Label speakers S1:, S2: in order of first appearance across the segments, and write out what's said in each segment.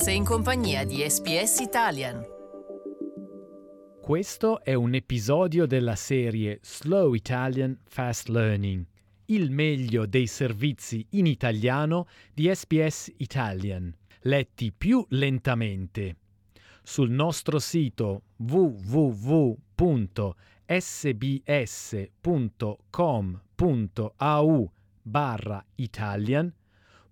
S1: Sei in compagnia di SPS Italian.
S2: Questo è un episodio della serie Slow Italian Fast Learning, il meglio dei servizi in italiano di SPS Italian, letti più lentamente. Sul nostro sito www.sbs.com.au barra Italian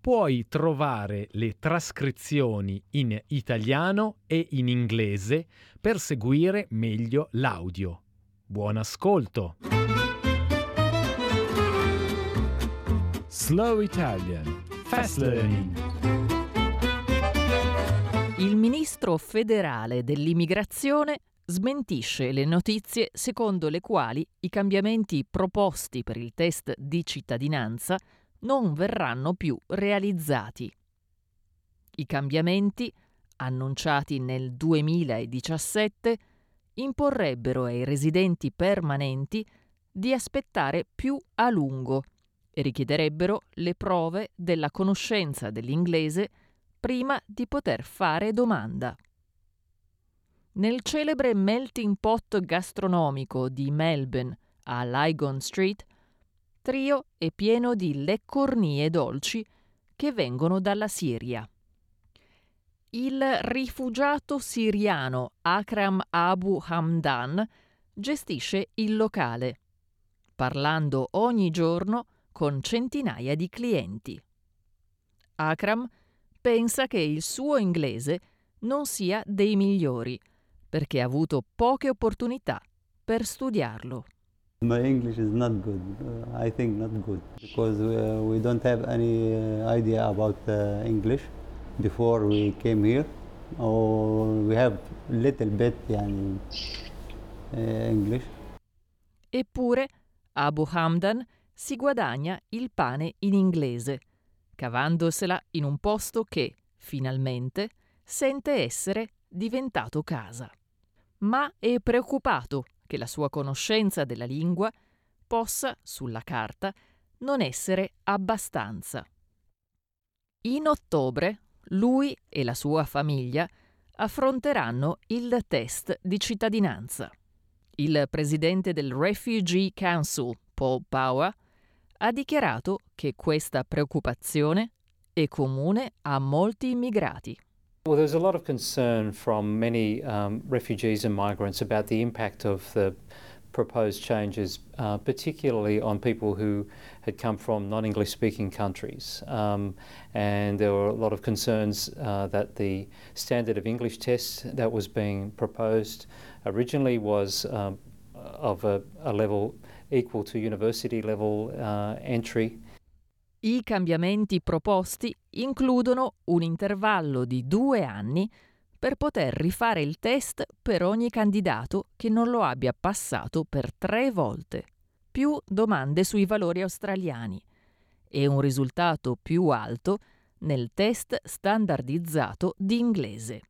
S2: puoi trovare le trascrizioni in italiano e in inglese per seguire meglio l'audio. Buon ascolto! Slow Italian Fast Learning
S1: Il ministro federale dell'immigrazione smentisce le notizie secondo le quali i cambiamenti proposti per il test di cittadinanza non verranno più realizzati. I cambiamenti, annunciati nel 2017, imporrebbero ai residenti permanenti di aspettare più a lungo e richiederebbero le prove della conoscenza dell'inglese prima di poter fare domanda. Nel celebre melting pot gastronomico di Melbourne a Lygon Street trio è pieno di leccornie dolci che vengono dalla Siria. Il rifugiato siriano Akram Abu Hamdan gestisce il locale, parlando ogni giorno con centinaia di clienti. Akram pensa che il suo inglese non sia dei migliori perché ha avuto poche opportunità per studiarlo.
S3: My English is not good. Uh, I think not good because uh, we don't have any uh, idea about uh, English before we came here. Or we have little bit yani, uh, English.
S1: Eppure Abu Hamdan si guadagna il pane in inglese, cavandosela in un posto che, finalmente, sente essere diventato casa. Ma è preoccupato che la sua conoscenza della lingua possa, sulla carta, non essere abbastanza. In ottobre lui e la sua famiglia affronteranno il test di cittadinanza. Il presidente del Refugee Council, Paul Power, ha dichiarato che questa preoccupazione è comune a molti immigrati.
S4: Well, there's a lot of concern from many um, refugees and migrants about the impact of the proposed changes, uh, particularly on people who had come from non English speaking countries. Um, and there were a lot of concerns uh, that the standard of English test that was being proposed originally was um, of a, a, level equal to university level uh, entry.
S1: I cambiamenti proposti includono un intervallo di due anni per poter rifare il test per ogni candidato che non lo abbia passato per tre volte, più domande sui valori australiani. E un risultato più alto nel test standardizzato di inglese.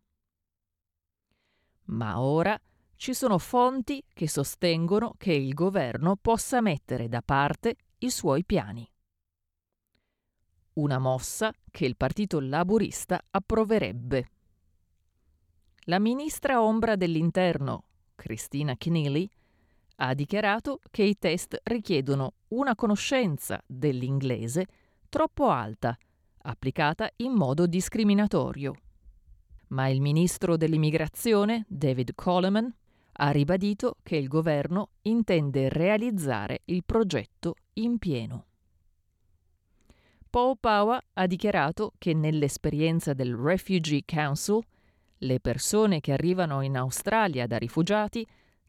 S1: Ma ora ci sono fonti che sostengono che il governo possa mettere da parte i suoi piani una mossa che il Partito Laburista approverebbe. La ministra ombra dell'Interno, Christina Keneally, ha dichiarato che i test richiedono una conoscenza dell'inglese troppo alta, applicata in modo discriminatorio. Ma il ministro dell'immigrazione, David Coleman, ha ribadito che il governo intende realizzare il progetto in pieno. Power ha dichiarato che nell'esperienza del Refugee Council le persone che arrivano in Australia da rifugiati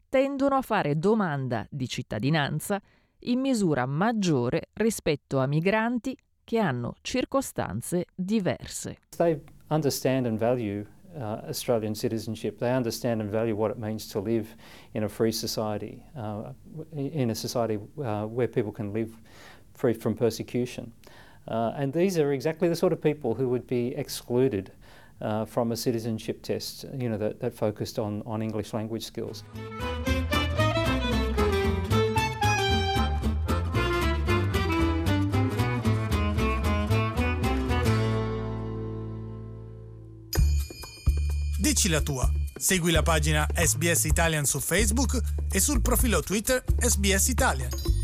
S1: tendono a fare domanda di cittadinanza in misura maggiore rispetto a migranti che hanno circostanze diverse.
S4: They understand and value uh, Australian citizenship. They understand and value what it means to live in a free society, uh, in a society uh, where people can live free from persecution. Uh, and these are exactly the sort of people who would be excluded uh, from a citizenship test, you know, that, that focused on, on English language skills.
S5: Dici la tua. Segui la pagina SBS Italian su Facebook e sul profilo Twitter SBS Italian.